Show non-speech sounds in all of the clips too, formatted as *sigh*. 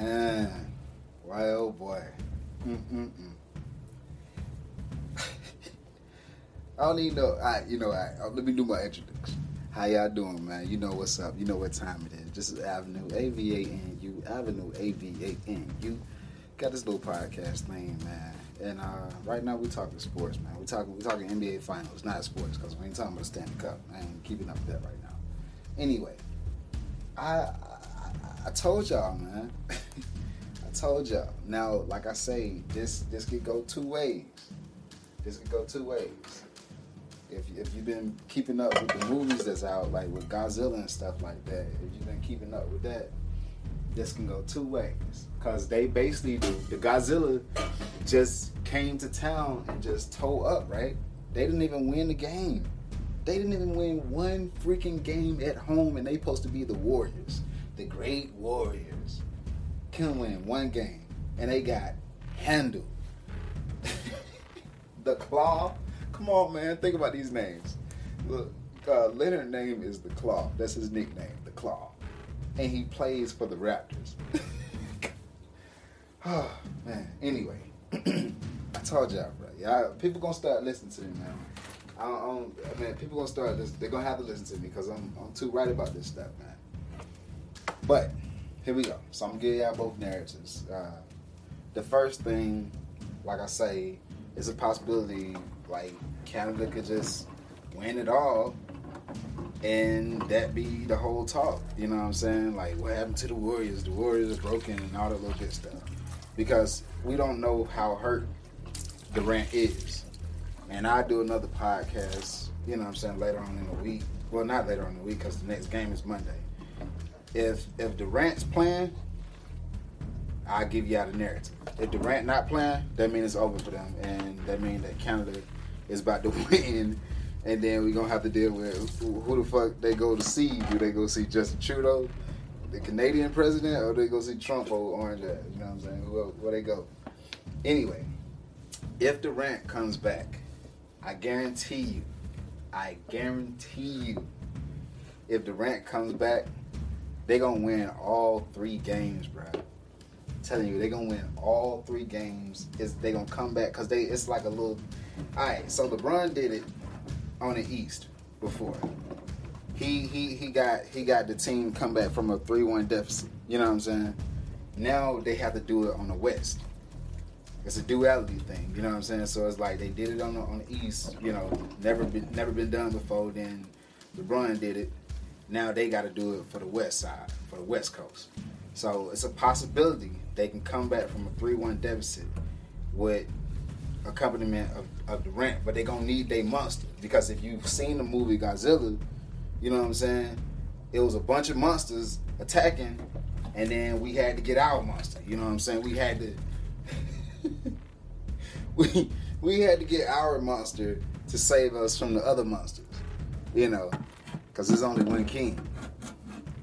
Man, why oh boy. Mm-mm-mm. *laughs* I don't even know. I, you know, I, let me do my introduction. How y'all doing, man? You know what's up. You know what time it is. This is Avenue A V A N U. Avenue A V A N U. Got this little podcast thing, man. And uh, right now we're talking sports, man. We talking we talking NBA finals, not sports, because we ain't talking about the Stanley Cup. I ain't keeping up with that right now. Anyway, I I, I told y'all, man. *laughs* Told y'all. Now, like I say, this this could go two ways. This could go two ways. If, if you've been keeping up with the movies that's out, like with Godzilla and stuff like that, if you've been keeping up with that, this can go two ways. Cause they basically the, the Godzilla just came to town and just tore up, right? They didn't even win the game. They didn't even win one freaking game at home, and they supposed to be the Warriors, the great Warriors. Can win one game, and they got handled. *laughs* the Claw. Come on, man. Think about these names. Look, uh, Leonard name is the Claw. That's his nickname, the Claw, and he plays for the Raptors. *laughs* oh man. Anyway, *clears throat* I told y'all, bro. Y'all, people gonna start listening to me, now. I, don't, I, don't, mean, people gonna start. Listen, they're gonna have to listen to me because I'm, I'm too right about this stuff, man. But here we go. So I'm gonna give y'all both narratives. Uh, the first thing, like I say, is a possibility. Like Canada could just win it all, and that be the whole talk. You know what I'm saying? Like, what happened to the Warriors? The Warriors are broken and all that little bit stuff. Because we don't know how hurt Durant is. And I do another podcast, you know what I'm saying, later on in the week. Well, not later on in the week because the next game is Monday. If if Durant's playing, I'll give you out a narrative. If Durant not playing, that means it's over for them. And that means that Canada is about to *laughs* win. And then we're to have to deal with who, the fuck they go to see. Do they go see Justin Trudeau, the Canadian president, or do they go see Trump or Orange? You know what I'm saying? Where, where they go. Anyway, if Durant comes back, I guarantee you, I guarantee you, if Durant comes back, they gonna win all three games, bro. I'm telling you, they gonna win all three games. Is they gonna come back because they it's like a little. All right, so LeBron did it on the East before. He he he got he got the team come back from a three one deficit. You know what I'm saying? Now they have to do it on the West it's a duality thing. You know what I'm saying? So it's like they did it on the, on the East. You know, never been never been done before. Then LeBron did it. Now they got to do it for the West side, for the West Coast. So it's a possibility they can come back from a three-one deficit with accompaniment of, of Durant, but they're gonna need their monster because if you've seen the movie Godzilla, you know what I'm saying? It was a bunch of monsters attacking, and then we had to get our monster. You know what I'm saying? We had to *laughs* we we had to get our monster to save us from the other monsters, you know, because there's only one king.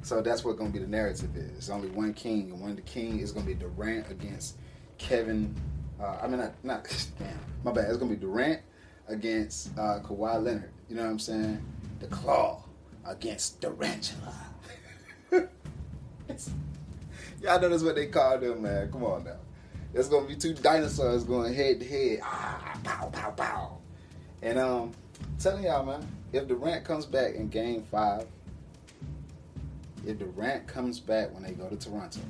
So that's what gonna be the narrative is. It's only one king, and one the king is gonna be Durant against Kevin. Uh, I mean, not, not *laughs* damn, my bad. It's gonna be Durant against uh, Kawhi Leonard. You know what I'm saying? The Claw against Durantula. *laughs* Y'all know that's what they call them, man. Come on now. There's gonna be two dinosaurs going head to head. Ah, pow, pow, pow. And um, telling y'all, man, if Durant comes back in Game Five, if Durant comes back when they go to Toronto,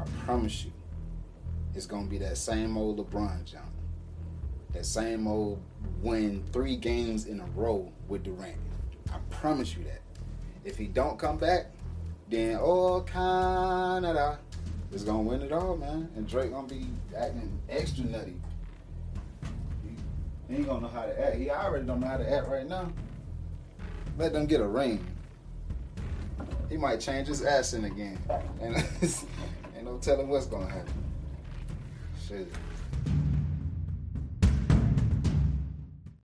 I promise you, it's gonna be that same old LeBron jump. That same old win three games in a row with Durant. I promise you that. If he don't come back, then oh Canada is gonna win it all, man. And Drake gonna be acting extra nutty. He ain't gonna know how to act. He already don't know how to act right now. Let them get a ring. He might change his accent again. *laughs* And ain't no telling what's gonna happen. Shit.